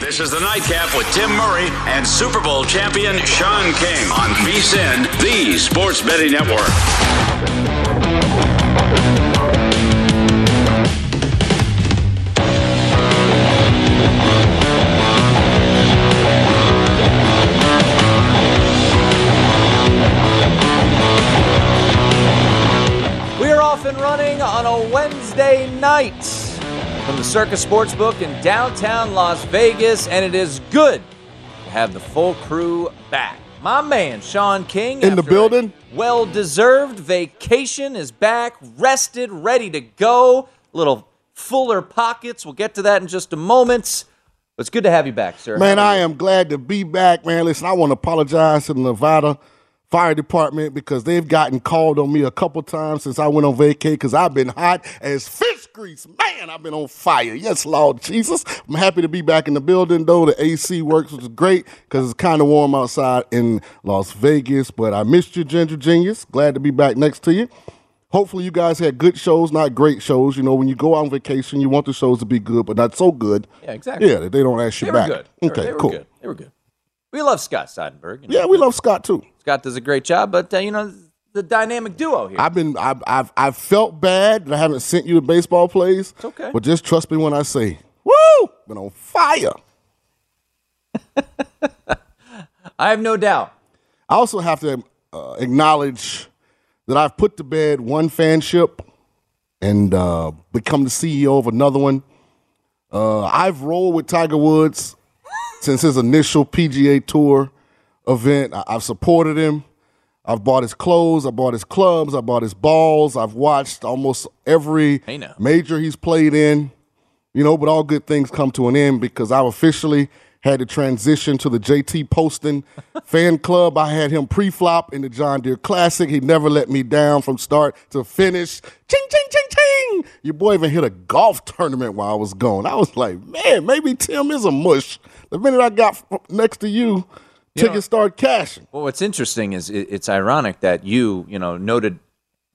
This is the Nightcap with Tim Murray and Super Bowl champion Sean King on VSIN, the Sports Betting Network. We are off and running on a Wednesday night from the Circa Sportsbook in downtown Las Vegas, and it is good to have the full crew back. My man, Sean King, In the building? well-deserved vacation, is back, rested, ready to go. Little fuller pockets. We'll get to that in just a moment. It's good to have you back, sir. Man, I am glad to be back, man. Listen, I want to apologize to the Nevada Fire Department because they've gotten called on me a couple times since I went on vacay because I've been hot as fish grease. Man, I've been on fire. Yes, Lord Jesus. I'm happy to be back in the building, though. The AC works, which is great because it's kind of warm outside in Las Vegas. But I missed you, Ginger Genius. Glad to be back next to you. Hopefully, you guys had good shows, not great shows. You know, when you go on vacation, you want the shows to be good, but not so good. Yeah, exactly. Yeah, they don't ask you They were back. good. They were- Okay, they were cool. good. They were good. We love Scott Seidenberg. you know. Yeah, we love Scott too. Scott does a great job, but uh, you know the dynamic duo here. I've been, I've, I've, I've felt bad that I haven't sent you the baseball plays. It's okay. But just trust me when I say, woo, been on fire. I have no doubt. I also have to uh, acknowledge that I've put to bed one fanship and uh, become the CEO of another one. Uh, I've rolled with Tiger Woods since his initial PGA Tour event. I- I've supported him. I've bought his clothes. I bought his clubs. I bought his balls. I've watched almost every Hey, major he's played in. You know, but all good things come to an end because I've officially had to transition to the JT Poston fan club. I had him pre-flop in the John Deere Classic. He never let me down from start to finish. Ching, ching, ching, ching. Your boy even hit a golf tournament while I was gone. I was like, man, maybe Tim is a mush. The minute I got next to you, tickets started cashing. Well, what's interesting is it, it's ironic that you, you know, noted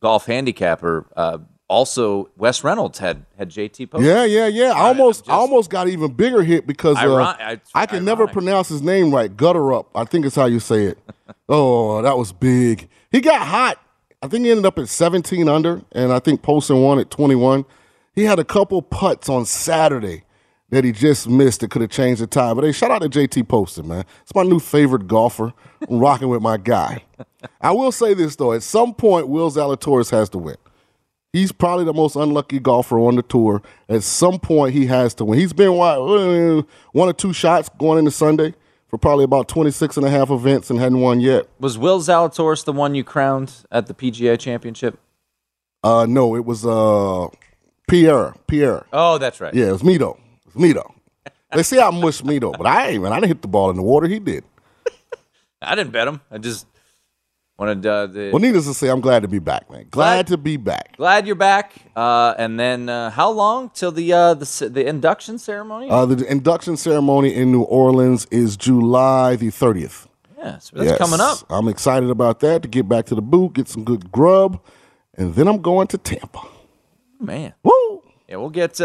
golf handicapper, uh, also Wes Reynolds had had JT. Yeah, yeah, yeah. I almost, I almost got even bigger hit because uh, Iron- I can never pronounce his name right. Gutter up, I think is how you say it. oh, that was big. He got hot. I think he ended up at 17 under, and I think Poston won at 21. He had a couple putts on Saturday that he just missed that could have changed the tie. But hey, shout out to JT Poston, man. It's my new favorite golfer. I'm rocking with my guy. I will say this though: at some point, Will Zalatoris has to win. He's probably the most unlucky golfer on the tour. At some point, he has to win. He's been one or two shots going into Sunday for probably about 26 and a half events and hadn't won yet. Was Will Zalatoris the one you crowned at the PGA Championship? Uh, no, it was uh, Pierre. Pierre. Oh, that's right. Yeah, it was Mito. It was Mito. They say I mushed Mito, but I ain't, man. I didn't hit the ball in the water. He did. I didn't bet him. I just wanted uh, the. Well, needless to say, I'm glad to be back, man. Glad, Glad- to be back. Glad you're back. Uh, and then uh, how long till the uh, the the induction ceremony? Uh, the induction ceremony in New Orleans is July the 30th. yeah, so that's Yes. coming up. I'm excited about that to get back to the boot, get some good grub, and then I'm going to Tampa. Man. Woo! Yeah, we'll get.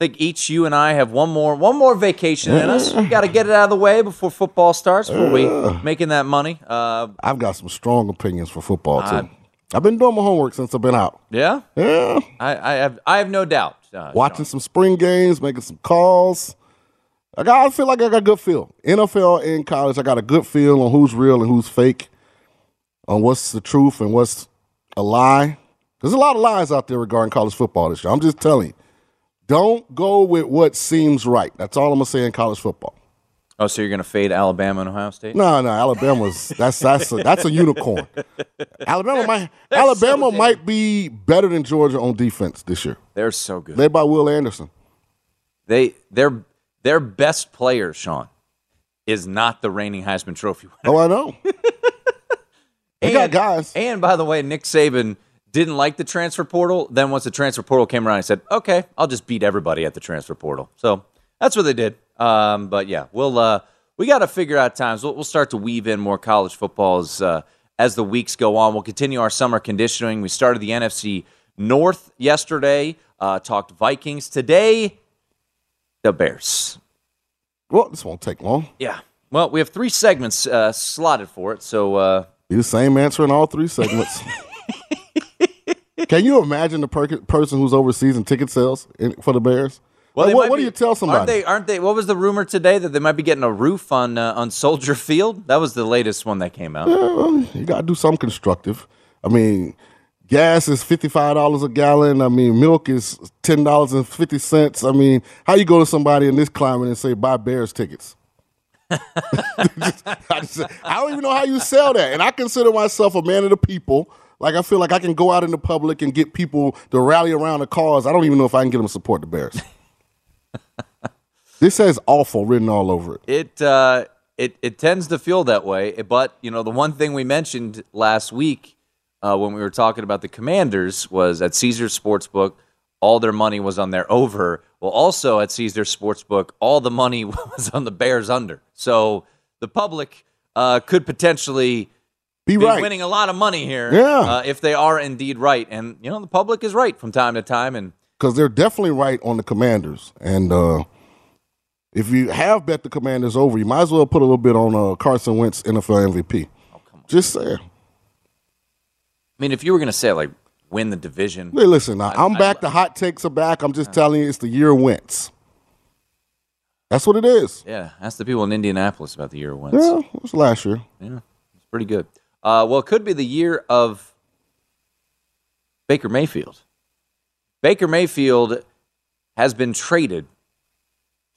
I think each you and I have one more one more vacation in us. We got to get it out of the way before football starts. Before we making that money. Uh, I've got some strong opinions for football too. I- I've been doing my homework since I've been out. yeah, Yeah, I, I have I have no doubt. Uh, Watching some spring games, making some calls. I got. I feel like I got a good feel. NFL and college, I got a good feel on who's real and who's fake, on what's the truth and what's a lie. There's a lot of lies out there regarding college football this year. I'm just telling you. Don't go with what seems right. That's all I'm gonna say in college football. Oh, so you're going to fade Alabama and Ohio State? No, no, Alabama's that's that's a, that's a unicorn. Alabama might Alabama so might be better than Georgia on defense this year. They're so good. Led by Will Anderson. They their their best player, Sean, is not the reigning Heisman Trophy winner. Oh, I know. they got guys. And by the way, Nick Saban didn't like the transfer portal. Then once the transfer portal came around, I said, "Okay, I'll just beat everybody at the transfer portal." So that's what they did. Um, but yeah, we'll uh, we got to figure out times. We'll, we'll, start to weave in more college football as uh, as the weeks go on. We'll continue our summer conditioning. We started the NFC North yesterday. Uh, talked Vikings today. The Bears. Well, this won't take long. Yeah. Well, we have three segments uh, slotted for it, so uh, be the same answer in all three segments. Can you imagine the per- person who's overseas in ticket sales in, for the Bears? Well, like, what, what be, do you tell somebody? Aren't they? Aren't they? What was the rumor today that they might be getting a roof on uh, on Soldier Field? That was the latest one that came out. Yeah, well, you got to do something constructive. I mean, gas is fifty five dollars a gallon. I mean, milk is ten dollars and fifty cents. I mean, how you go to somebody in this climate and say buy Bears tickets? I, just, I don't even know how you sell that. And I consider myself a man of the people. Like I feel like I can go out in the public and get people to rally around a cause. I don't even know if I can get them to support the Bears. this says awful written all over it. It uh, it it tends to feel that way. But you know, the one thing we mentioned last week uh, when we were talking about the Commanders was at Caesars Sportsbook, all their money was on their over. Well, also at Caesars Sportsbook, all the money was on the Bears under. So the public uh, could potentially be, be right. winning a lot of money here. Yeah. Uh, if they are indeed right, and you know the public is right from time to time, and because they're definitely right on the Commanders, and uh, if you have bet the Commanders over, you might as well put a little bit on uh, Carson Wentz NFL MVP. Oh, come on. Just saying. I mean, if you were going to say like win the division, hey, listen, I, am back. I, the hot takes are back. I'm just uh, telling you, it's the year Wentz. That's what it is. Yeah, ask the people in Indianapolis about the year Wentz. Yeah, it was last year. Yeah, it's pretty good. Uh, well, it could be the year of Baker Mayfield. Baker Mayfield has been traded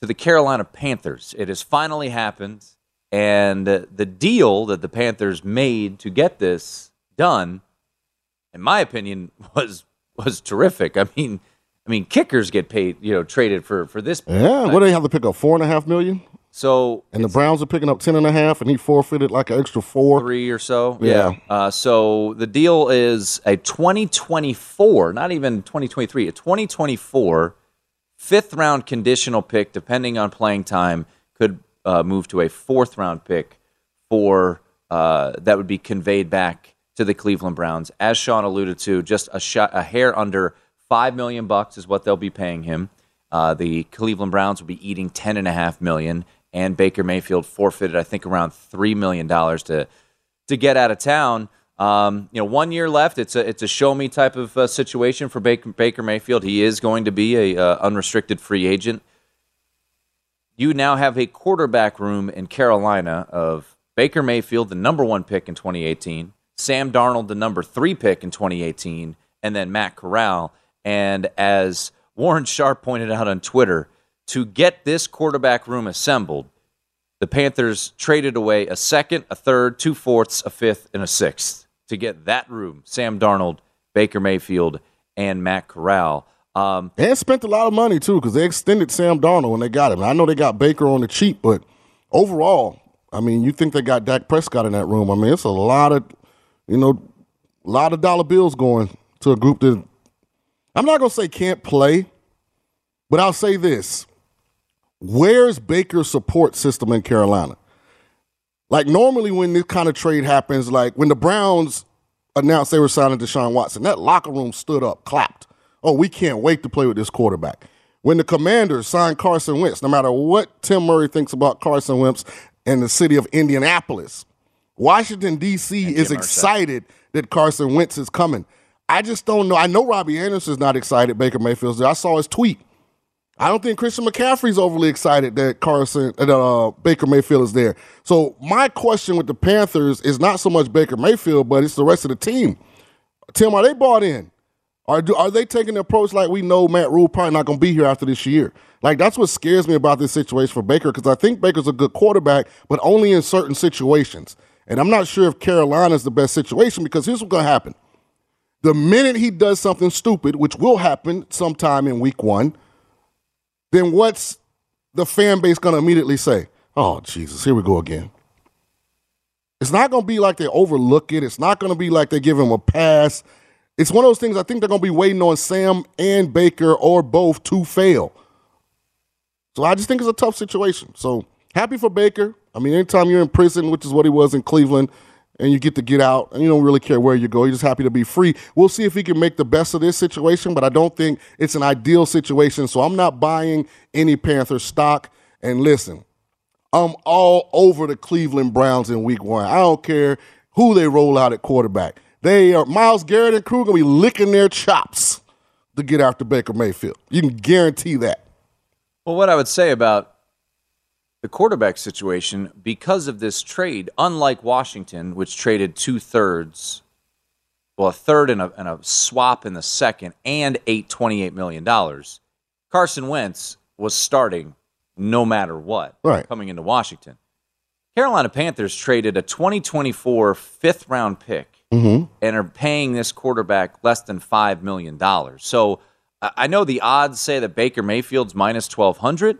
to the Carolina Panthers. It has finally happened. And the deal that the Panthers made to get this done, in my opinion, was was terrific. I mean, I mean, kickers get paid, you know, traded for for this. Yeah, what do they have to pick up? Four and a half million. So and the Browns are picking up ten and a half, and he forfeited like an extra four, three or so. Yeah. yeah. Uh, so the deal is a 2024, not even 2023, a 2024 fifth round conditional pick, depending on playing time, could uh, move to a fourth round pick for uh, that would be conveyed back to the Cleveland Browns. As Sean alluded to, just a shot, a hair under five million bucks is what they'll be paying him. Uh, the Cleveland Browns will be eating ten and a half million and Baker Mayfield forfeited, I think, around three million dollars to to get out of town. Um, you know, one year left. It's a it's a show me type of uh, situation for Baker, Baker Mayfield. He is going to be a uh, unrestricted free agent. You now have a quarterback room in Carolina of Baker Mayfield, the number one pick in 2018, Sam Darnold, the number three pick in 2018, and then Matt Corral. And as Warren Sharp pointed out on Twitter, to get this quarterback room assembled, the Panthers traded away a second, a third, two fourths, a fifth, and a sixth to get that room. Sam Darnold, Baker Mayfield, and Matt Corral. Um, and spent a lot of money too because they extended Sam Darnold when they got him. I know they got Baker on the cheap, but overall, I mean, you think they got Dak Prescott in that room? I mean, it's a lot of, you know, a lot of dollar bills going to a group that I'm not gonna say can't play, but I'll say this: Where's Baker's support system in Carolina? Like normally when this kind of trade happens, like when the Browns announced they were signing Deshaun Watson, that locker room stood up, clapped. Oh, we can't wait to play with this quarterback. When the Commanders signed Carson Wentz, no matter what Tim Murray thinks about Carson Wentz and the city of Indianapolis, Washington D.C. is excited that Carson Wentz is coming. I just don't know. I know Robbie Anderson's not excited Baker Mayfield's there. I saw his tweet. I don't think Christian McCaffrey's overly excited that Carson that uh, Baker Mayfield is there. So my question with the Panthers is not so much Baker Mayfield, but it's the rest of the team. Tim, are they bought in? Are do, are they taking the approach like we know Matt Rhule probably not going to be here after this year? Like that's what scares me about this situation for Baker because I think Baker's a good quarterback, but only in certain situations. And I'm not sure if Carolina's the best situation because here's what's going to happen. The minute he does something stupid, which will happen sometime in week one, then what's the fan base going to immediately say? Oh, Jesus, here we go again. It's not going to be like they overlook it. It's not going to be like they give him a pass. It's one of those things I think they're going to be waiting on Sam and Baker or both to fail. So I just think it's a tough situation. So happy for Baker. I mean, anytime you're in prison, which is what he was in Cleveland, and you get to get out, and you don't really care where you go, you're just happy to be free. We'll see if he can make the best of this situation, but I don't think it's an ideal situation. So I'm not buying any Panther stock. And listen, I'm all over the Cleveland Browns in week one. I don't care who they roll out at quarterback. They are Myles Garrett and Crew gonna be licking their chops to get after Baker Mayfield. You can guarantee that. Well, what I would say about the quarterback situation, because of this trade, unlike Washington, which traded two thirds, well, a third and a, and a swap in the second, and eight $28 million, Carson Wentz was starting no matter what right. coming into Washington. Carolina Panthers traded a 2024 fifth round pick mm-hmm. and are paying this quarterback less than $5 million. So I know the odds say that Baker Mayfield's minus 1,200.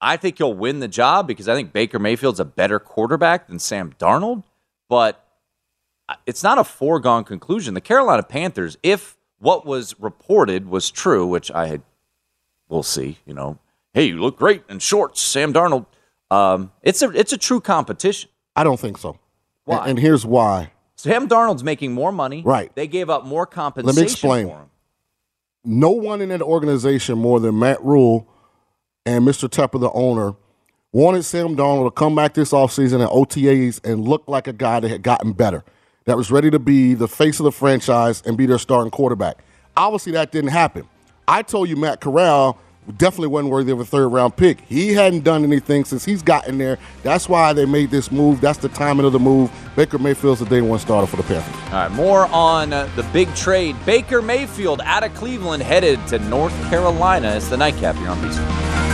I think he'll win the job because I think Baker Mayfield's a better quarterback than Sam Darnold, but it's not a foregone conclusion. The Carolina Panthers, if what was reported was true, which I had, we'll see, you know, hey, you look great in shorts, Sam Darnold. Um, it's a it's a true competition. I don't think so. Why? And, and here's why. Sam Darnold's making more money. Right. They gave up more compensation Let me explain. No one in that organization more than Matt Rhule and Mr. Tepper, the owner, wanted Sam Darnold to come back this offseason at OTAs and look like a guy that had gotten better, that was ready to be the face of the franchise and be their starting quarterback. Obviously, that didn't happen. I told you Matt Corral definitely wasn't worthy of a third round pick. He hadn't done anything since he's gotten there. That's why they made this move. That's the timing of the move. Baker Mayfield's the day one starter for the Panthers. All right, more on uh, the big trade. Baker Mayfield out of Cleveland headed to North Carolina. It's the nightcap here on VSiN.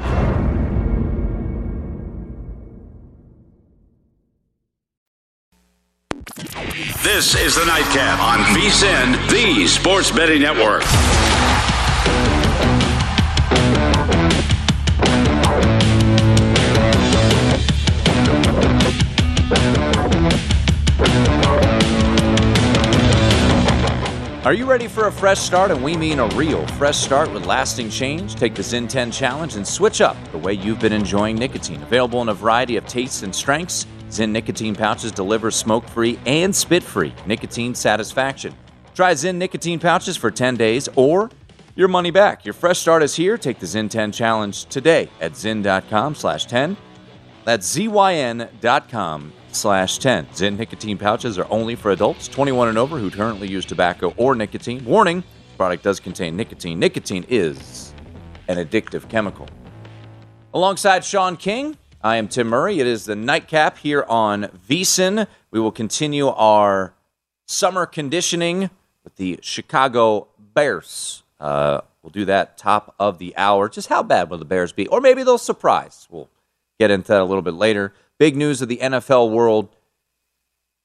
This is the Nightcap on VSIN, the Sports Betting Network. Are you ready for a fresh start? And we mean a real fresh start with lasting change. Take the Zyn 10 challenge and switch up the way you've been enjoying nicotine. Available in a variety of tastes and strengths, Zyn nicotine pouches deliver smoke free and spit free nicotine satisfaction. Try Zyn nicotine pouches for 10 days or your money back. Your fresh start is here. Take the Zyn 10 challenge today at zyn.com slash 10. That's zyn.com slash 10. Zyn nicotine pouches are only for adults 21 and over who currently use tobacco or nicotine. Warning, product does contain nicotine. Nicotine is an addictive chemical. Alongside Sean King, I am Tim Murray. It is the nightcap here on VSIN. We will continue our summer conditioning with the Chicago Bears. Uh, we'll do that top of the hour. Just how bad will the Bears be? Or maybe they'll surprise. We'll get into that a little bit later. Big news of the NFL world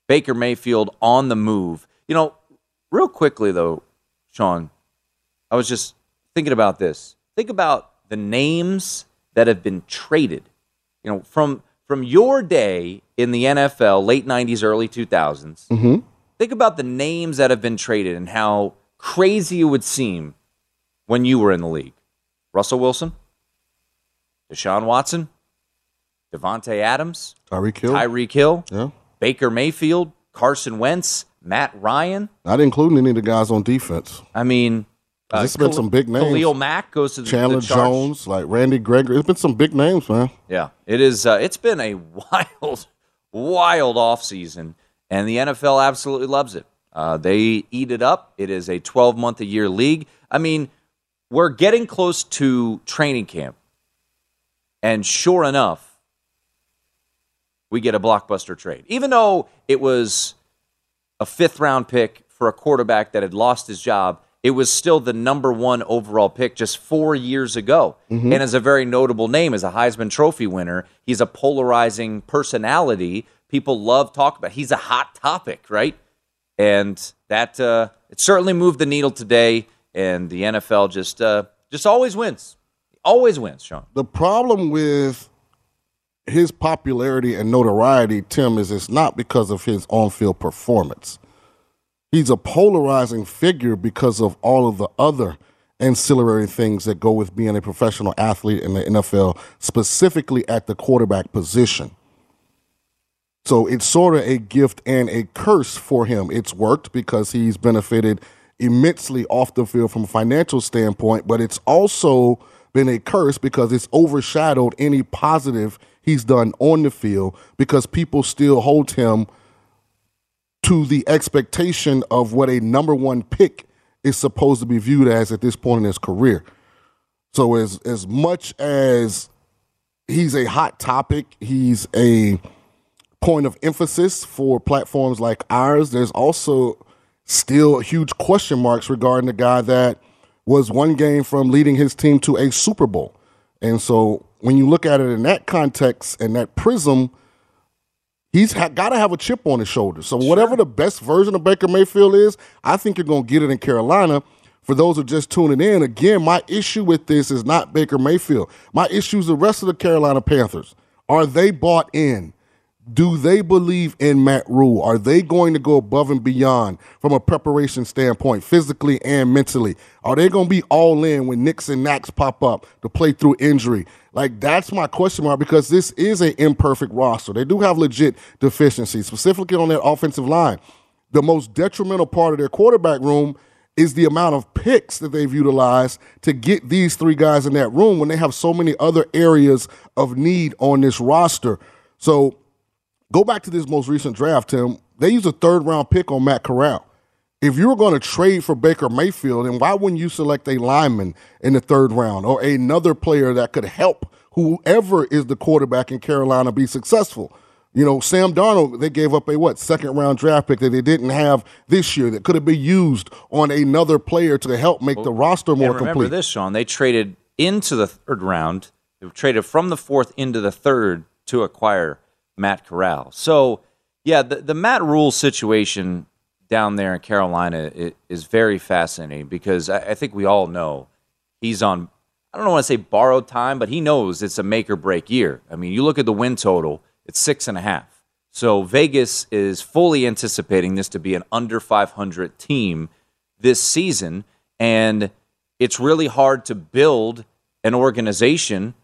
Baker Mayfield on the move. You know, real quickly though, Sean, I was just thinking about this. Think about the names that have been traded. You know, from from your day in the NFL, late '90s, early 2000s. Mm-hmm. Think about the names that have been traded and how crazy it would seem when you were in the league. Russell Wilson, Deshaun Watson, Davante Adams, Tyreek Hill. Tyreek Hill, Yeah. Baker Mayfield, Carson Wentz, Matt Ryan. Not including any of the guys on defense. I mean, uh, There's been some big names. Khalil Mack goes to the, Chandler the Jones, like Randy Gregory. It's been some big names, man. Yeah, it is. Uh, it's been a wild, wild off season, and the NFL absolutely loves it. Uh, they eat it up. It is a 12 month a year league. I mean, we're getting close to training camp, and sure enough, we get a blockbuster trade. Even though it was a fifth round pick for a quarterback that had lost his job, it was still the number one overall pick just four years ago. And as a very notable name as a Heisman Trophy winner. He's a polarizing personality. People love talk about. He's a hot topic, right? And that uh, it certainly moved the needle today. And the NFL just uh, just always wins, always wins, Sean. The problem with his popularity and notoriety, Tim, is it's not because of his on field performance. He's a polarizing figure because of all of the other ancillary things that go with being a professional athlete in the NFL, specifically at the quarterback position. So it's sort of a gift and a curse for him. It's worked because he's benefited immensely off the field from a financial standpoint, but it's also been a curse because it's overshadowed any positive he's done on the field because people still hold him to the expectation of what a number one pick is supposed to be viewed as at this point in his career. So as as much as he's a hot topic, he's a point of emphasis for platforms like ours. There's also still huge question marks regarding the guy that was one game from leading his team to a Super Bowl. And so when you look at it in that context and that prism, he's ha- got to have a chip on his shoulder. So whatever the best version of Baker Mayfield is, I think you're going to get it in Carolina. For those who are just tuning in, again, my issue with this is not Baker Mayfield. My issue is the rest of the Carolina Panthers. Are they bought in? Do they believe in Matt Rhule? Are they going to go above and beyond from a preparation standpoint, physically and mentally? Are they going to be all in when Knicks and Knacks pop up to play through injury? Like that's my question mark because this is an imperfect roster. They do have legit deficiencies, specifically on their offensive line. The most detrimental part of their quarterback room is the amount of picks that they've utilized to get these three guys in that room when they have so many other areas of need on this roster. So go back to this most recent draft, Tim. They used a third round pick on Matt Corral. If you were going to trade for Baker Mayfield, then why wouldn't you select a lineman in the third round or another player that could help whoever is the quarterback in Carolina be successful? You know, Sam Darnold, they gave up a what second round draft pick that they didn't have this year that could have been used on another player to help make the roster more remember complete. this, Sean. They traded into the third round. They traded from the fourth into the third to acquire Matt Corral. So, yeah, the, the Matt Rhule situation down there in Carolina i- is very fascinating because I, I think we all know he's on. I don't want to say borrowed time, but he knows it's a make or break year. I mean, you look at the win total; it's six and a half. So Vegas is fully anticipating this to be an under 500 team this season, and it's really hard to build an organization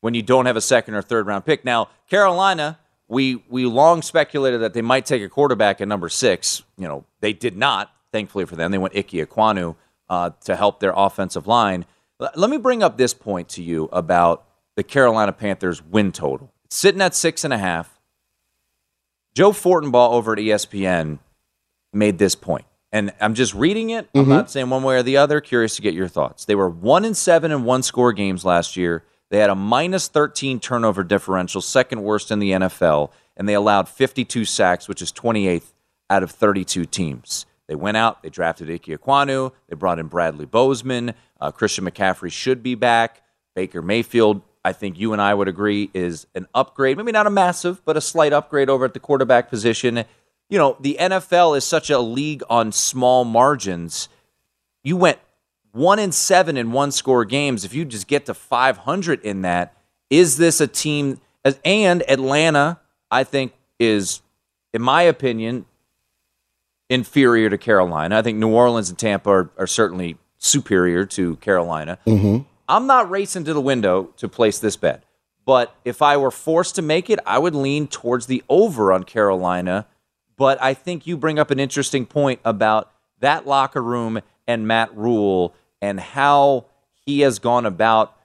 when you don't have a second or third round pick. Now, Carolina, we we long speculated that they might take a quarterback at number six. You know, they did not. Thankfully for them, they went Ike Ekwonu uh, to help their offensive line. L- let me bring up this point to you about the Carolina Panthers win total. It's sitting at six and a half. Joe Fortenbaugh over at ESPN made this point, and I'm just reading it. I'm not saying one way or the other. Curious to get your thoughts. They were one and seven in one score games last year. They had a minus 13 turnover differential, second worst in the NFL, and they allowed 52 sacks, which is 28th out of 32 teams. They went out, they drafted Ike Ekwonu, they brought in Bradley Bozeman. Uh, Christian McCaffrey should be back. Baker Mayfield, I think you and I would agree, is an upgrade. Maybe not a massive, but a slight upgrade over at the quarterback position. You know, the NFL is such a league on small margins. You went one in seven in one score games. If you just get to 500 in that, is this a team? And Atlanta, I think, is, in my opinion, inferior to Carolina. I think New Orleans and Tampa are, are certainly superior to Carolina. Mm-hmm. I'm not racing to the window to place this bet, but if I were forced to make it, I would lean towards the over on Carolina. But I think you bring up an interesting point about that locker room and Matt Rhule and how he has gone about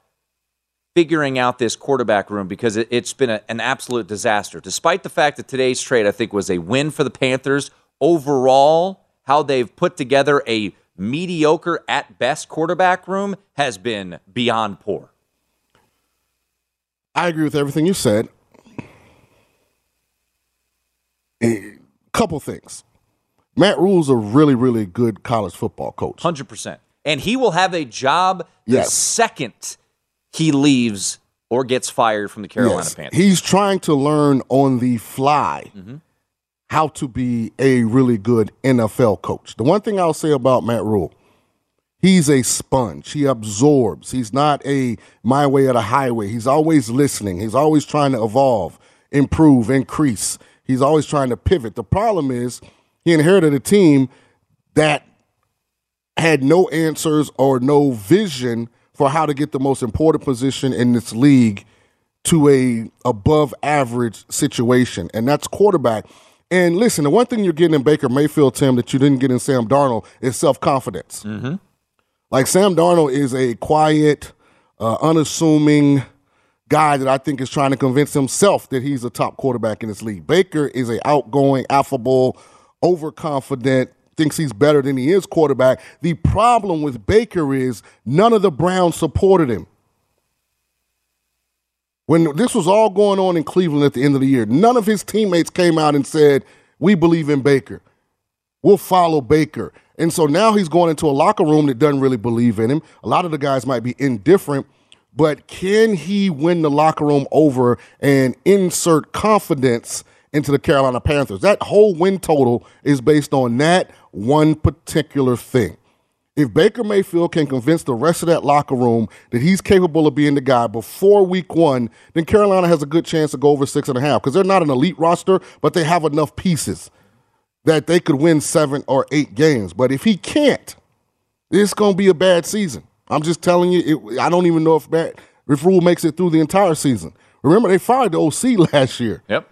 figuring out this quarterback room because it, has been a, an absolute disaster. Despite the fact that today's trade, I think, was a win for the Panthers overall, how they've put together a mediocre at best quarterback room has been beyond poor. I agree with everything you said. A couple things. Matt Rhule's a really, really good college football coach. 100%. And he will have a job the Yes. second he leaves or gets fired from the Carolina Yes. Panthers. He's trying to learn on the fly Mm-hmm. how to be a really good NFL coach. The one thing I'll say about Matt Rhule, he's a sponge. He absorbs. He's not a my way or the highway. He's always listening. He's always trying to evolve, improve, increase. He's always trying to pivot. The problem is he inherited a team that had no answers or no vision for how to get the most important position in this league to a above average situation, and that's quarterback. And listen, the one thing you're getting in Baker Mayfield, Tim, that you didn't get in Sam Darnold is self confidence. Mm-hmm. Like Sam Darnold is a quiet, uh, unassuming guy that I think is trying to convince himself that he's a top quarterback in this league. Baker is a outgoing, affable, overconfident, thinks he's better than he is quarterback. The problem with Baker is none of the Browns supported him. When this was all going on in Cleveland at the end of the year, none of his teammates came out and said, We believe in Baker. We'll follow Baker. And so now he's going into a locker room that doesn't really believe in him. A lot of the guys might be indifferent, but can he win the locker room over and insert confidence into the Carolina Panthers? That whole win total is based on that one particular thing. If Baker Mayfield can convince the rest of that locker room that he's capable of being the guy before week one, then Carolina has a good chance to go over six and a half because they're not an elite roster, but they have enough pieces that they could win seven or eight games. But if he can't, it's going to be a bad season. I'm just telling you, it, I don't even know if Matt, if Rhule makes it through the entire season. Remember, they fired the OC last year. Yep.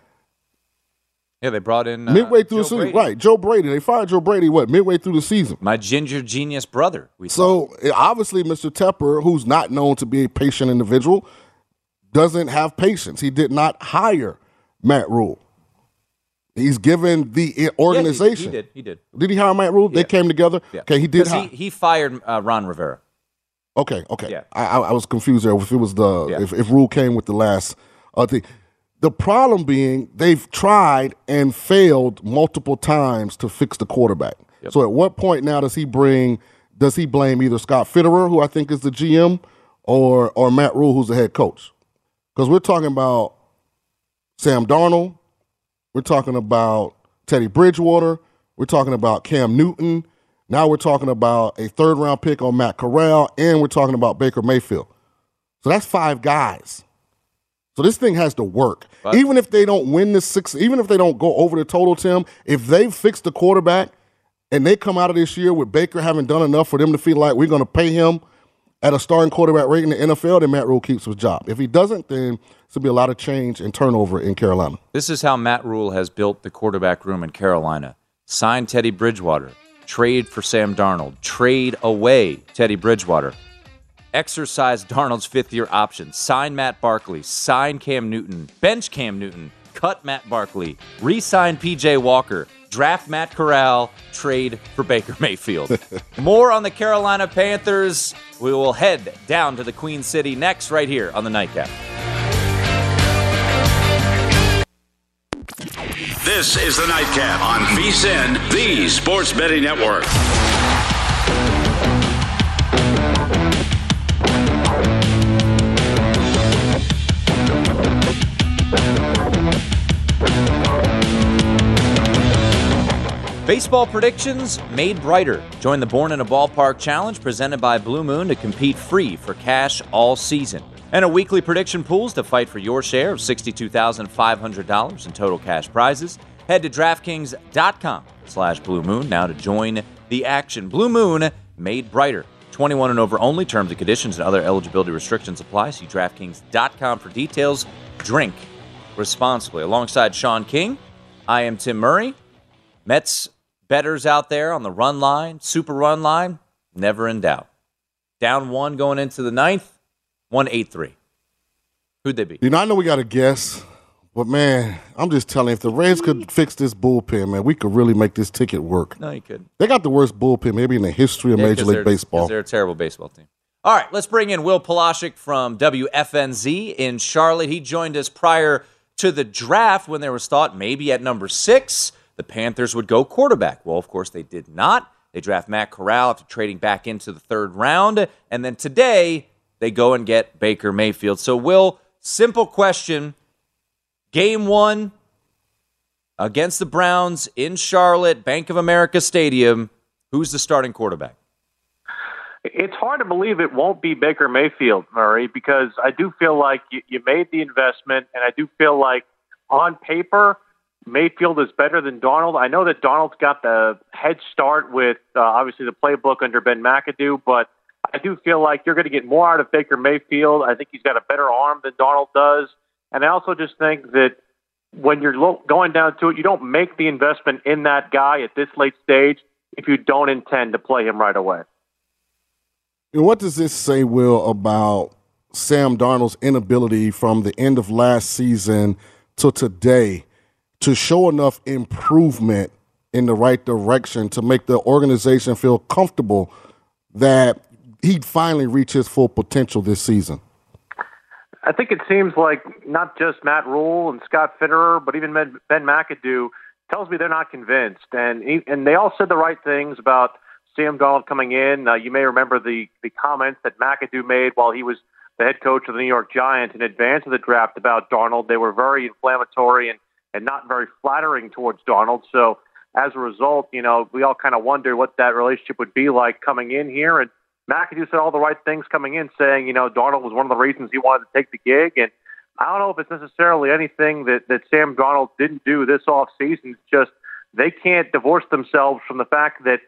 Yeah, they brought in uh, midway through Joe the season, Brady. right? Joe Brady. They fired Joe Brady. What midway through the season? My ginger genius brother. We So eh, obviously, Mr. Tepper, who's not known to be a patient individual, doesn't have patience. He did not hire Matt Rhule. He's given the eh, Yeah, he- organization. he, did. He did. Did he hire Matt Rhule? They came together. Yeah. Okay, he did. He, he fired uh, Ron Rivera. Okay, okay. Yeah. I, I, was confused there if it was the Yeah. if, if Rhule came with the last uh, thing. The problem being they've tried and failed multiple times to fix the quarterback. So at what point now does he bring does he blame either Scott Fitterer, who I think is the GM, or or Matt Rhule, who's the head coach? Because we're talking about Sam Darnold, we're talking about Teddy Bridgewater, we're talking about Cam Newton. Now we're talking about a third round pick on Matt Corral, and we're talking about Baker Mayfield. So that's five guys. So this thing has to work. But- even if they don't win this six, even if they don't go over the total, Tim, if they fix the quarterback and they come out of this year with Baker having done enough for them to feel like we're going to pay him at a starting quarterback rate in the NFL, then Matt Rhule keeps his job. If he doesn't, then it's going to be a lot of change and turnover in Carolina. This is how Matt Rhule has built the quarterback room in Carolina. Sign Teddy Bridgewater, trade for Sam Darnold, trade away Teddy Bridgewater, exercise Darnold's fifth year option, sign Matt Barkley, sign Cam Newton, bench Cam Newton, cut Matt Barkley, re sign PJ Walker, draft Matt Corral, trade for Baker Mayfield. More on the Carolina Panthers. We will head down to the Queen City next, right here on the Nightcap. This is the Nightcap on VSIN, the Sports Betting Network. Baseball predictions made brighter. Join the Born in a Ballpark Challenge presented by Blue Moon to compete free for cash all season. And a weekly prediction pools to fight for your share of $62,500 in total cash prizes. Head to DraftKings.com slash Blue Moon now to join the action. Blue Moon made brighter. 21 and over only. Terms and conditions and other eligibility restrictions apply. See DraftKings.com for details. Drink responsibly. Alongside Sean King, I am Tim Murray. Mets betters out there on the run line, super run line, never in doubt. Down one going into the ninth, one eight three. Who'd they be? You know, I know we got to guess, but man, I'm just telling you, if the Reds could mm. fix this bullpen, man, we could really make this ticket work. No, you could. They got the worst bullpen maybe in the history of Yeah, Major League Baseball. They're a terrible baseball team. All right, let's bring in Will Palashik from WFNZ in Charlotte. He joined us prior to the draft when there was thought maybe at number six the Panthers would go quarterback. Well, of course, they did not. They draft Matt Corral after trading back into the third round. And then today, they go and get Baker Mayfield. So, Will, simple question. Game one against the Browns in Charlotte, Bank of America Stadium. Who's the starting quarterback? It's hard to believe it won't be Baker Mayfield, Murray, because I do feel like you, you made the investment, and I do feel like on paper, Mayfield is better than Darnold. I know that Darnold's got the head start with uh, obviously the playbook under Ben McAdoo, but I do feel like you're going to get more out of Baker Mayfield. I think he's got a better arm than Darnold does. And I also just think that when you're lo- going down to it, you don't make the investment in that guy at this late stage if you don't intend to play him right away. And what does this say, Will, about Sam Darnold's inability from the end of last season to today to show enough improvement in the right direction to make the organization feel comfortable that he'd finally reach his full potential this season? I think it seems like not just Matt Rhule and Scott Fitterer, but even Ben McAdoo tells me they're not convinced, and he, and they all said the right things about Sam Darnold coming in. Uh, you may remember the the comments that McAdoo made while he was the head coach of the New York Giants in advance of the draft about Darnold. They were very inflammatory and and not very flattering towards Darnold. So as a result, you know, we all kind of wonder what that relationship would be like coming in here. And McAdoo said all the right things coming in, saying, you know, Darnold was one of the reasons he wanted to take the gig. And I don't know if it's necessarily anything that, that Sam Darnold didn't do this off season. It's just they can't divorce themselves from the fact that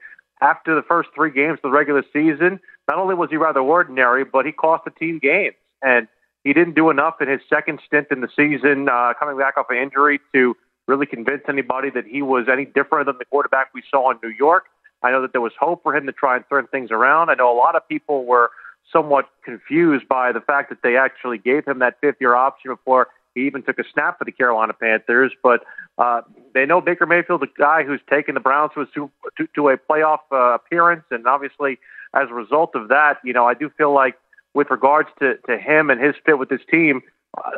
after the first three games of the regular season, not only was he rather ordinary, but he cost the team games. And he didn't do enough in his second stint in the season, uh, coming back off an injury, to really convince anybody that he was any different than the quarterback we saw in New York. I know that there was hope for him to try and turn things around. I know a lot of people were somewhat confused by the fact that they actually gave him that fifth year option before he even took a snap for the Carolina Panthers. But uh, they know Baker Mayfield, a guy who's taken the Browns to a, to, to a playoff uh, appearance. And obviously, as a result of that, you know, I do feel like with regards to, to him and his fit with this team,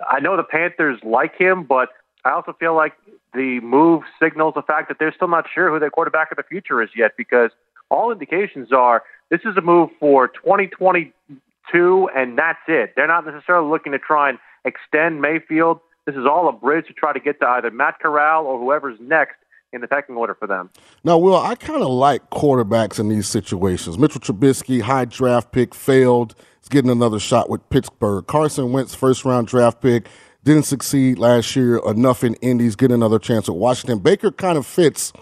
I know the Panthers like him, but I also feel like the move signals the fact that they're still not sure who their quarterback of the future is yet because all indications are this is a move for 2022 and that's it. They're not necessarily looking to try and extend Mayfield. This is all a bridge to try to get to either Matt Corral or whoever's next in the pecking order for them. Now, Will, I kind of like quarterbacks in these situations. Mitchell Trubisky, high draft pick, failed. He's getting another shot with Pittsburgh. Carson Wentz, first round draft pick, didn't succeed last year enough in Indies, get another chance at Washington. Baker kind of fits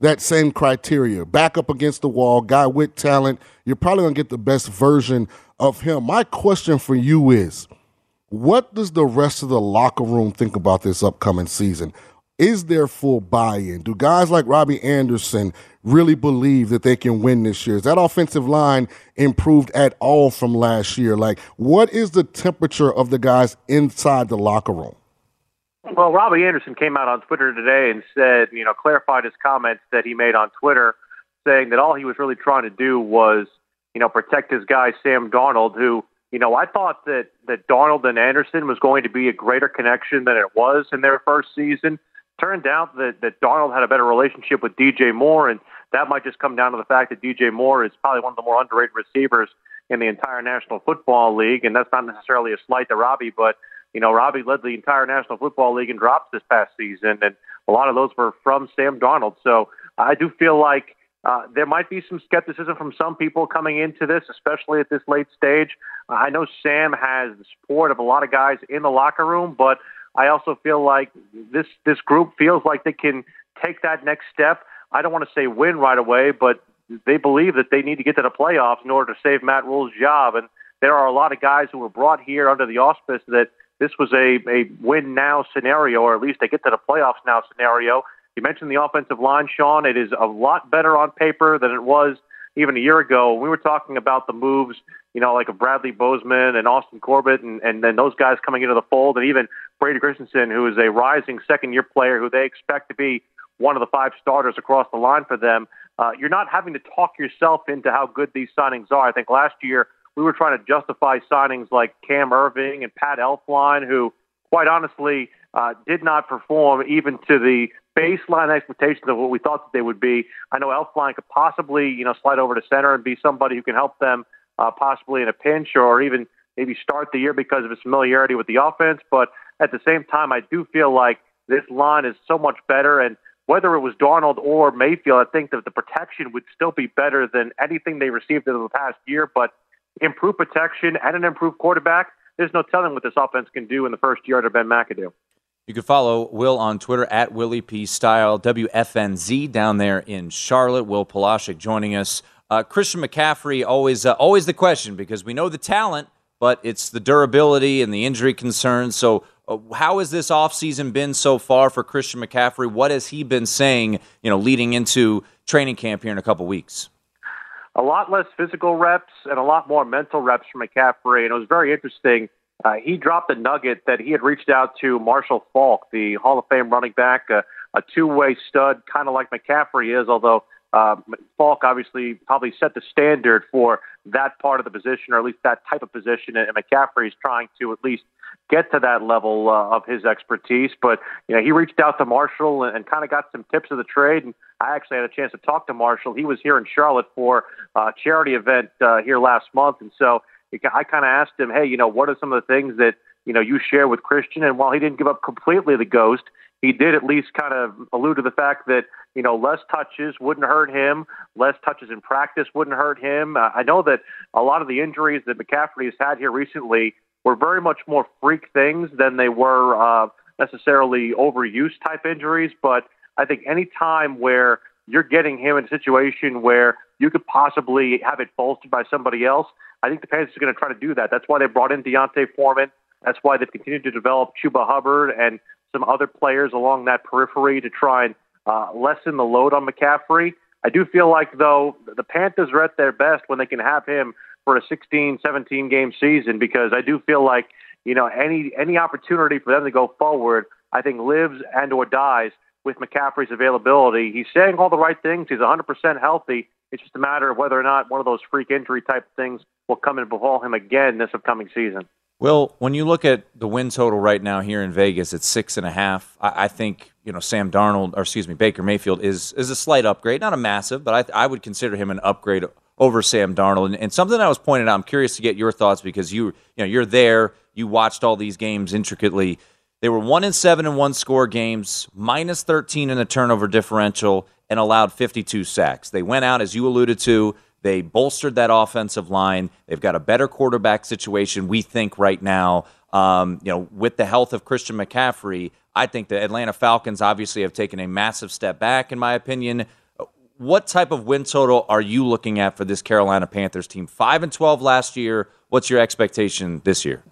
that same criteria. Back up against the wall, guy with talent. You're probably going to get the best version of him. My question for you is what does the rest of the locker room think about this upcoming season? Is there full buy in? Do guys like Robbie Anderson really believe that they can win this year? Is that offensive line improved at all from last year? Like, what is the temperature of the guys inside the locker room? Well, Robbie Anderson came out on Twitter today and said, you know, clarified his comments that he made on Twitter, saying that all he was really trying to do was, you know, protect his guy Sam Darnold, who, you know, I thought that that Darnold and Anderson was going to be a greater connection than it was in their first season. Turned out that that Darnold had a better relationship with DJ Moore, and that might just come down to the fact that DJ Moore is probably one of the more underrated receivers in the entire National Football League, and that's not necessarily a slight to Robbie, but you know, Robbie led the entire National Football League in drops this past season, and a lot of those were from Sam Darnold. So I do feel like uh, there might be some skepticism from some people coming into this, especially at this late stage. I know Sam has the support of a lot of guys in the locker room, but I also feel like this this group feels like they can take that next step. I don't want to say win right away, but they believe that they need to get to the playoffs in order to save Matt Rhule's job. And there are a lot of guys who were brought here under the auspice that this was a, a win now scenario, or at least they get to the playoffs now scenario. You mentioned the offensive line, Sean. It is a lot better on paper than it was even a year ago. We were talking about the moves, you know, like of Bradley Bozeman and Austin Corbett, and, and then those guys coming into the fold, and even Brady Christensen, who is a rising second year player who they expect to be one of the five starters across the line for them. Uh, you're not having to talk yourself into how good these signings are. I think last year we were trying to justify signings like Cam Erving and Pat Elflein, who, quite honestly, uh, did not perform even to the baseline expectations of what we thought that they would be. I know Elflein could possibly, you know, slide over to center and be somebody who can help them uh, possibly in a pinch or even maybe start the year because of his familiarity with the offense. But at the same time, I do feel like this line is so much better. And whether it was Darnold or Mayfield, I think that the protection would still be better than anything they received in the past year. But improved protection and an improved quarterback, there's no telling what this offense can do in the first year under Ben McAdoo. You can follow Will on Twitter at Willie P. Style, WFNZ down there in Charlotte. Will Palaszczuk joining us. Uh, Christian McCaffrey, always, uh, always the question because we know the talent, but it's the durability and the injury concerns. So, how has this offseason been so far for Christian McCaffrey? What has he been saying, you know, leading into training camp here in a couple weeks? a lot less physical reps and a lot more mental reps for McCaffrey. And it was very interesting. Uh, he dropped a nugget that he had reached out to Marshall Faulk, the Hall of Fame running back, uh, a two-way stud, kind of like McCaffrey is, although uh, Faulk obviously probably set the standard for that part of the position, or at least that type of position. And McCaffrey is trying to at least get to that level uh, of his expertise. But you know, he reached out to Marshall and, and kind of got some tips of the trade. And I actually had a chance to talk to Marshall. He was here in Charlotte for a charity event uh, here last month, and so I kind of asked him, hey, you know, what are some of the things that you know you share with Christian? And while he didn't give up completely the ghost, he did at least kind of allude to the fact that you know less touches wouldn't hurt him, less touches in practice wouldn't hurt him. Uh, I know that a lot of the injuries that McCaffrey has had here recently were very much more freak things than they were uh, necessarily overuse type injuries. But I think any time where you're getting him in a situation where you could possibly have it bolstered by somebody else, I think the Panthers are going to try to do that. That's why they brought in D'Onta Foreman. That's why they've continued to develop Chuba Hubbard and some other players along that periphery to try and uh, lessen the load on McCaffrey. I do feel like, though, the Panthers are at their best when they can have him for a 16, 17 game season because I do feel like, you know, any any opportunity for them to go forward, I think lives and or dies with McCaffrey's availability. He's saying all the right things. He's 100% healthy. It's just a matter of whether or not one of those freak injury type things will come and befall him again this upcoming season. Well, when you look at the win total right now here in Vegas, it's six and a half. I, I, think you know Sam Darnold, or excuse me, Baker Mayfield is is a slight upgrade, not a massive, but I, I would consider him an upgrade over Sam Darnold. And, and something I was pointing out, I'm curious to get your thoughts because you you know you're there, you watched all these games intricately. They were one in seven in one score games, minus 13 in the turnover differential, and allowed 52 sacks. They went out, as you alluded to, they bolstered that offensive line. They've got a better quarterback situation, we think, right now. Um, you know, with the health of Christian McCaffrey, I think the Atlanta Falcons obviously have taken a massive step back, in my opinion. What type of win total are you looking at for this Carolina Panthers team? Five and twelve last year. What's your expectation this year?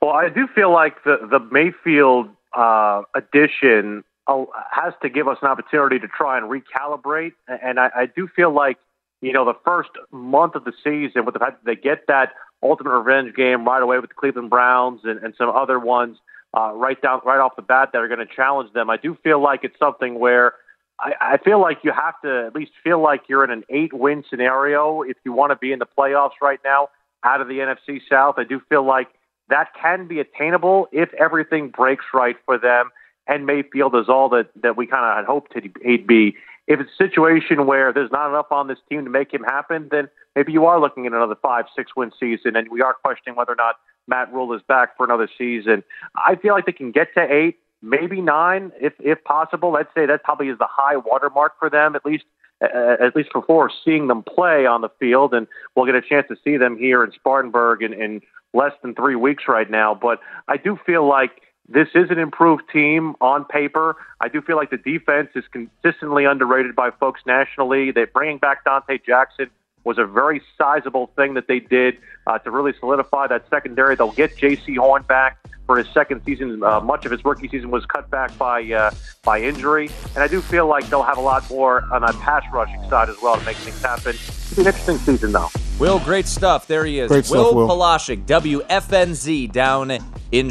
Well, I do feel like the the Mayfield uh, addition uh, has to give us an opportunity to try and recalibrate, and I, I do feel like you know, the first month of the season with the fact that they get that ultimate revenge game right away with the Cleveland Browns and, and some other ones, uh, right down right off the bat that are going to challenge them. I do feel like it's something where I, I feel like you have to at least feel like you're in an eight-win scenario if you want to be in the playoffs right now out of the NFC South. I do feel like that can be attainable if everything breaks right for them. And Mayfield is all that, that we kind of had hoped he'd be. If it's a situation where there's not enough on this team to make him happen, then maybe you are looking at another five, six win season, and we are questioning whether or not Matt Rhule is back for another season. I feel like they can get to eight, maybe nine, if if possible. I'd say that probably is the high watermark for them, at least uh, at least before seeing them play on the field, and we'll get a chance to see them here in Spartanburg in, in less than three weeks right now. But I do feel like this is an improved team on paper. I do feel like the defense is consistently underrated by folks nationally. They're bringing back Donte Jackson was a very sizable thing that they did uh, to really solidify that secondary. They'll get Jaycee Horn back for his second season. Uh, much of his rookie season was cut back by uh, by injury, and I do feel like they'll have a lot more on that pass rushing side as well to make things happen. It's an interesting season, though. Will, great stuff. There he is. Great Will, stuff, Will. Palaszczuk, WFNZ, down in.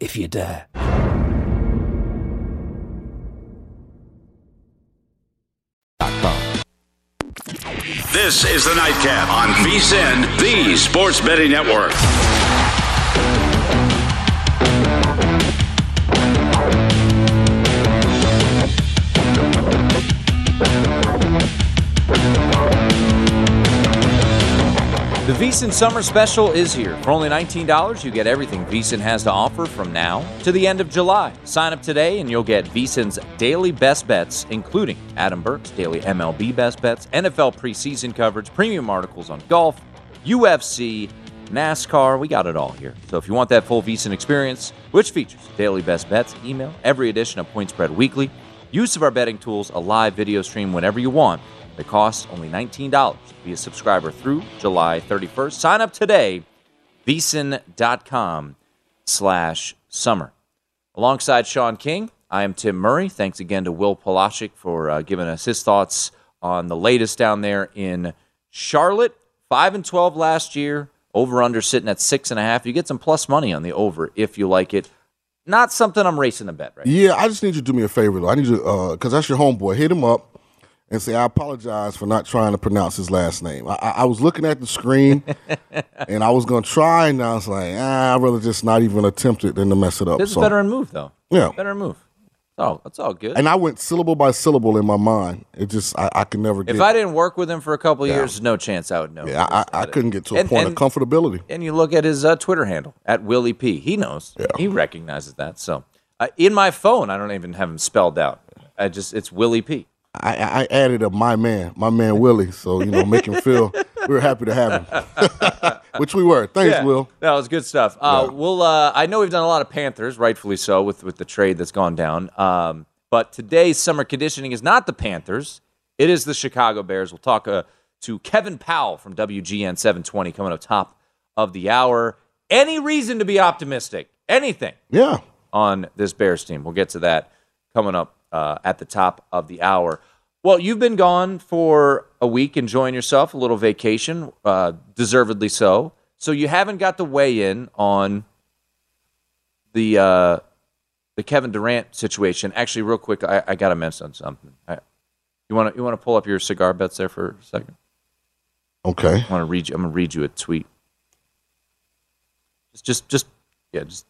if you dare. This is the Nightcap on VSIN, the Sports Betting Network. VSIN Summer Special is here. For only $19, you get everything VSIN has to offer from now to the end of July. Sign up today and you'll get VSIN's daily best bets, including Adam Burke's daily MLB best bets, NFL preseason coverage, premium articles on golf, UFC, NASCAR. We got it all here. So if you want that full VSIN experience, which features daily best bets, email, every edition of Point Spread Weekly, use of our betting tools, a live video stream whenever you want, it costs only $19 to be a subscriber through July 31st. Sign up today, VSIN.com slash summer. Alongside Sean King, I am Tim Murray. Thanks again to Will Palaszczuk for uh, giving us his thoughts on the latest down there in Charlotte. 5 and 12 last year, over under sitting at 6.5. You get some plus money on the over if you like it. Not something I'm racing to bet right Yeah, I just need you to do me a favor though. I need you because that's your homeboy. Hit him up and say I apologize for not trying to pronounce his last name. I, I, was looking at the screen and I was going to try, and I was like, ah, I'd rather just not even attempt it than to mess it up. This is So- a veteran move, though. Yeah. Veteran move. Oh, that's all good. And I went syllable by syllable in my mind. It just I, I can never get. if I didn't work with him for a couple Yeah. years, there's no chance I would know. yeah, I, I, I couldn't get to a And- point and- of comfortability. And you look at his uh, Twitter handle at Willie P. He knows. Yeah. He recognizes that. So uh, in my phone, I don't even have him spelled out. I just it's Willie P. I, I added a my man, my man Willie. So you know, make him feel we were happy to have him, which we were. Thanks, Yeah. Will. That was good stuff. Uh, We'll. Uh, I know we've done a lot of Panthers, rightfully so, with with the trade that's gone down. Um, but today's summer conditioning is not the Panthers. It is the Chicago Bears. We'll talk uh, to Kevin Powell from WGN 720 coming up top of the hour. Any reason to be optimistic? Anything? Yeah. On this Bears team. We'll get to that coming up uh, at the top of the hour. Well, you've been gone for a week, enjoying yourself, a little vacation, uh, deservedly so. So you haven't got the weigh in on the uh, the Kevin Durant situation. Actually, real quick, I, I got to mention something. I, you want to you want to pull up your cigar bets there for a second? Okay. I want to read you. I'm going to read you a tweet. Just, just, just yeah, just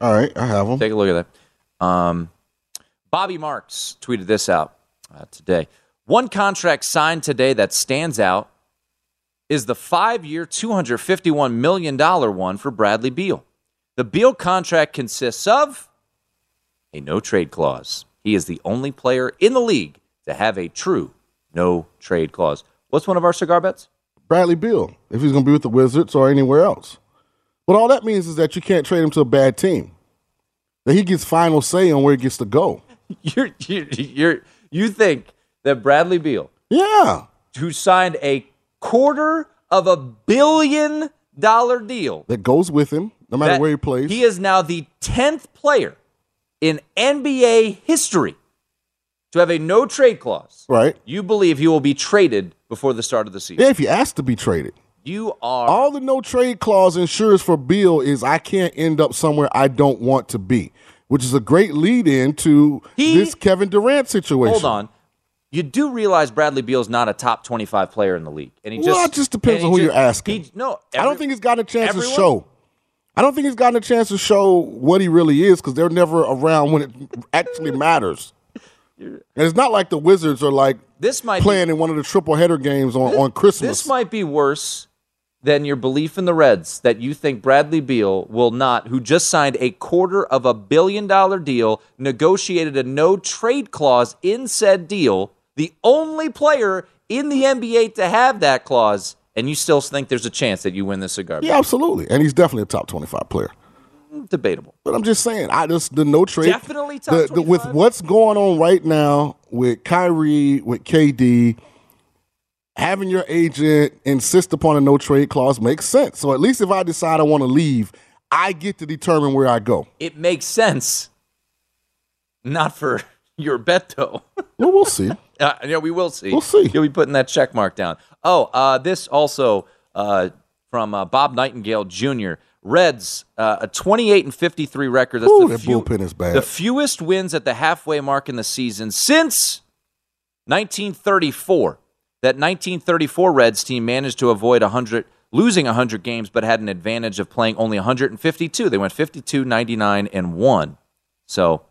All right, I have them. take a look at that. Um, Bobby Marks tweeted this out uh, today. One contract signed today that stands out is the two hundred fifty-one million dollar one for Bradley Beal. The Beal contract consists of a no trade clause. He is the only player in the league to have a true no trade clause. What's one of our cigar bets? Bradley Beal, if he's going to be with the Wizards or anywhere else. But all that means is that you can't trade him to a bad team. That he gets final say on where he gets to go. You're, you're, you're, you think that Bradley Beal, Yeah. who signed a quarter of a billion dollar deal, That goes with him, no matter where he plays. He is now the 10th player in NBA history to have a no trade clause. right. You believe he will be traded before the start of the season. Yeah, if he asked to be traded. You are All the no trade clause ensures for Beal is I can't end up somewhere I don't want to be, which is a great lead in to He- this Kevin Durant situation. Hold on. You do realize Bradley Beal's not a top 25 player in the league. And he just well, it just depends on who just- you're asking. he- no, I don't every- think he's gotten a chance everyone- to show. I don't think he's gotten a chance to show what he really is because they're never around when it actually matters. And it's not like the Wizards are like This might be- playing in one of the triple header games on, on Christmas. This might be worse than your belief in the Reds that you think Bradley Beal will not, who just signed a quarter of a billion dollar deal, negotiated a no trade clause in said deal, the only player in the NBA to have that clause, and you still think there's a chance that you win this cigar? yeah, absolutely. And he's definitely a top 25 player. Mm, debatable. But I'm just saying, I just the no trade. Definitely top the, the, with what's going on right now with Kyrie, with KD, having your agent insist upon a no trade clause makes sense. So at least if I decide I want to leave, I get to determine where I go. It makes sense. Not for your bet, though. Well, we'll see. Uh, yeah, we will see. We'll see. You'll be putting that check mark down. Oh, uh, this also uh, from uh, Bob Nightengale Jr. Reds uh, a 28 and 53 record. That's Ooh, the, that bullpen is bad. the fewest wins at the halfway mark in the season since 1934. That 1934 Reds team managed to avoid 100 losing 100 games but had an advantage of playing only 152. They went 52, 99 and 1. So,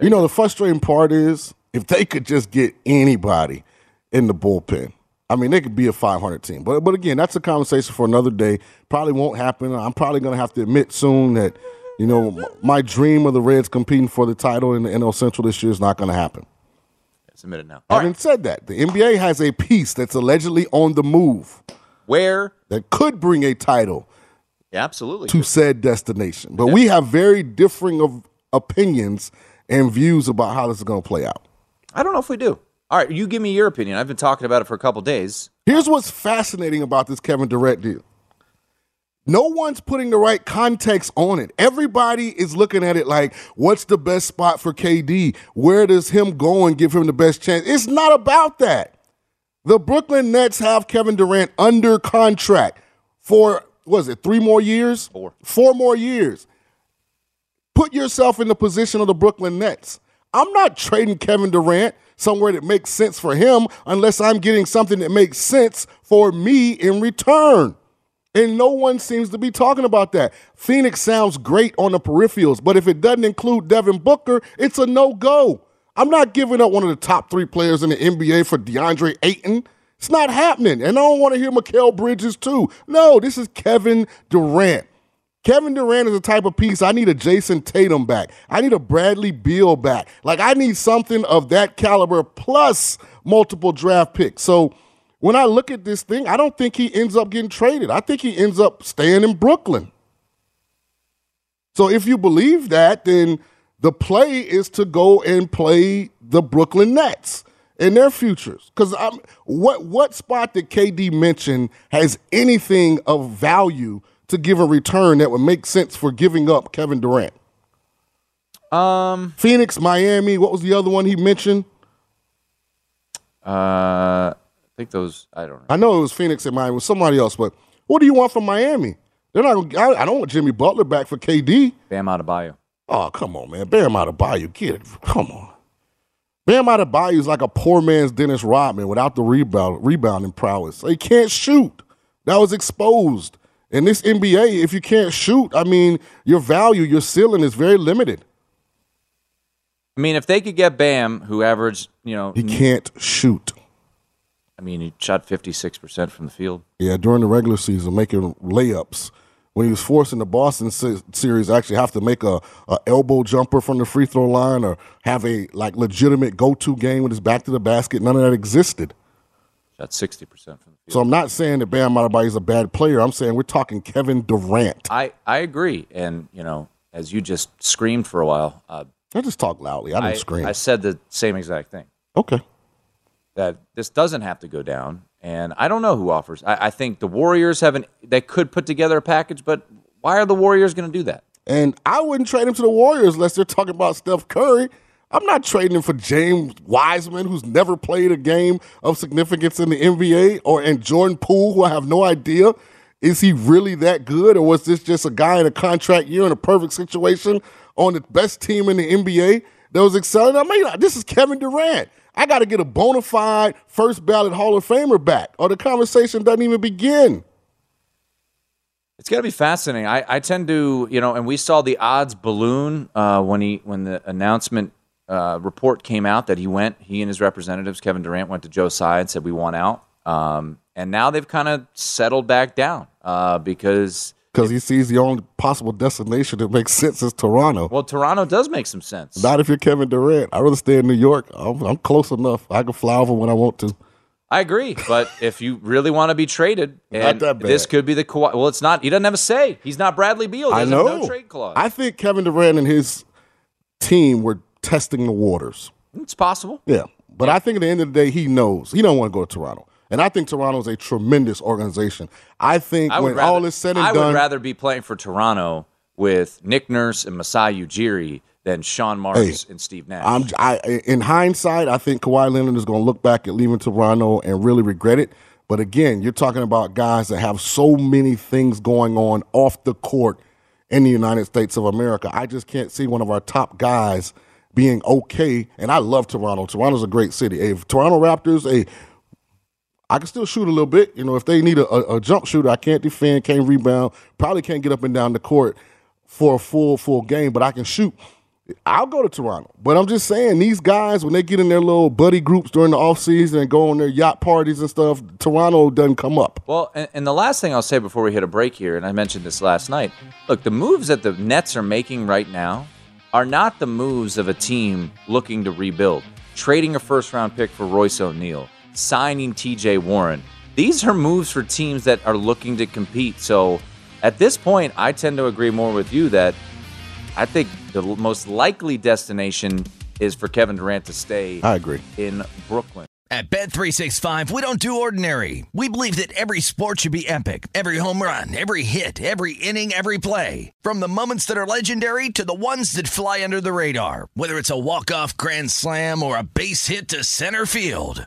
You know, the frustrating part is if they could just get anybody in the bullpen. I mean, they could be a 500 team. But but again, that's a conversation for another day. Probably won't happen. I'm probably going to have to admit soon that, you know, my dream of the Reds competing for the title in the NL Central this year is not going to happen. A minute now. All Having right. said that, the NBA has a piece that's allegedly on the move Where that could bring a title Yeah, absolutely. to said destination. But we have very differing of opinions and views about how this is going to play out. I don't know if we do. All right, you give me your opinion. I've been talking about it for a couple days. Here's what's fascinating about this Kevin Durant deal. No one's putting the right context on it. Everybody is looking at it like, what's the best spot for KD? Where does him go and give him the best chance? It's not about that. The Brooklyn Nets have Kevin Durant under contract for, was it, three more years? Four. Four more years. Put yourself in the position of the Brooklyn Nets. I'm not trading Kevin Durant somewhere that makes sense for him unless I'm getting something that makes sense for me in return. And no one seems to be talking about that. Phoenix sounds great on the peripherals, but if it doesn't include Devin Booker, it's a no go. I'm not giving up one of the top three players in the NBA for DeAndre Ayton. It's not happening. And I don't want to hear Mikal Bridges too. No, this is Kevin Durant. Kevin Durant is the type of piece I need a Jayson Tatum back. I need a Bradley Beal back. Like I need something of that caliber plus multiple draft picks. So when I look at this thing, I don't think he ends up getting traded. I think he ends up staying in Brooklyn. So if you believe that, then the play is to go and play the Brooklyn Nets in their futures. Because I'm what what spot did KD mention has anything of value to give a return that would make sense for giving up Kevin Durant? Um, Phoenix, Miami. What was the other one he mentioned? uh, think those. I don't know. I know it was Phoenix and Miami. It was somebody else, but what do you want from Miami? They're not. Gonna, I, I don't want Jimmy Butler back for KD. Bam Adebayo. Oh, come on, man. Bam Adebayo, get it. Come on. Bam Adebayo is like a poor man's Dennis Rodman without the rebound rebounding prowess. He can't shoot. That was exposed In this NBA, if you can't shoot, I mean, your value, your ceiling is very limited. I mean, if they could get Bam, who averaged, you know, He can't shoot. I mean, he shot 56% from the field. Yeah, during the regular season, making layups. When he was forcing the Boston se- series, actually have to make a, a elbow jumper from the free throw line or have a like legitimate go to game with his back to the basket. None of that existed. Shot 60% from the field. So I'm not saying that Bam Adebayo is a bad player. I'm saying we're talking Kevin Durant. I, I agree. And, you know, as you just screamed for a while, uh, I just talk loudly. I don't I, scream. I said the same exact thing. okay. That this doesn't have to go down. And I don't know who offers. I, I think the Warriors have an they could put together a package, but why are the Warriors going to do that? And I wouldn't trade him to the Warriors unless they're talking about Steph Curry. I'm not trading him for James Wiseman, who's never played a game of significance in the NBA, or and Jordan Poole, who I have no idea. Is he really that good, or was this just a guy in a contract year in a perfect situation on the best team in the NBA that was excelling? I mean, this is Kevin Durant. I got to get a bona fide first ballot Hall of Famer back, or the conversation doesn't even begin. It's going to be fascinating. I, I tend to, you know, and we saw the odds balloon uh, when he when the announcement uh, report came out that he went. He and his representatives, Kevin Durant, went to Joe Tsai and said we want out. Um, and now they've kind of settled back down uh, because Because he sees the only possible destination that makes sense is Toronto. well, Toronto does make some sense. Not if you're Kevin Durant. I'd rather stay in New York. I'm, I'm close enough. I can fly over when I want to. I agree, but if you really want to be traded, and this could be the Kawhi. Well, it's not. He doesn't have a say. He's not Bradley Beal. He I know. no trade clause. I think Kevin Durant and his team were testing the waters. it's possible. Yeah. But I think at the end of the day, he knows. He don't want to go to Toronto. And I think Toronto's a tremendous organization. I think I when rather, all is said and I done, would rather be playing for Toronto with Nick Nurse and Masai Ujiri than Sean Marks Hey, and Steve Nash. I'm, I, in hindsight, I think Kawhi Leonard is going to look back at leaving Toronto and really regret it. But again, you're talking about guys that have so many things going on off the court in the United States of America. I just can't see one of our top guys being okay. And I love Toronto. Toronto's a great city. Hey, if Toronto Raptors, hey, I can still shoot a little bit. You know, if they need a, a, a jump shooter, I can't defend, can't rebound, probably can't get up and down the court for a full full game, but I can shoot. I'll go to Toronto. But I'm just saying, these guys, when they get in their little buddy groups during the offseason and go on their yacht parties and stuff, Toronto doesn't come up. Well, and, and the last thing I'll say before we hit a break here, and I mentioned this last night. Look, the moves that the Nets are making right now are not the moves of a team looking to rebuild. Trading a first round pick for Royce O'Neale, signing TJ Warren. These are moves for teams that are looking to compete. So at this point, I tend to agree more with you that I think the most likely destination is for Kevin Durant to stay I agree. in Brooklyn. At Bet365, we don't do ordinary. We believe that every sport should be epic. Every home run, every hit, every inning, every play. From the moments that are legendary to the ones that fly under the radar. Whether it's a walk-off grand slam or a base hit to center field.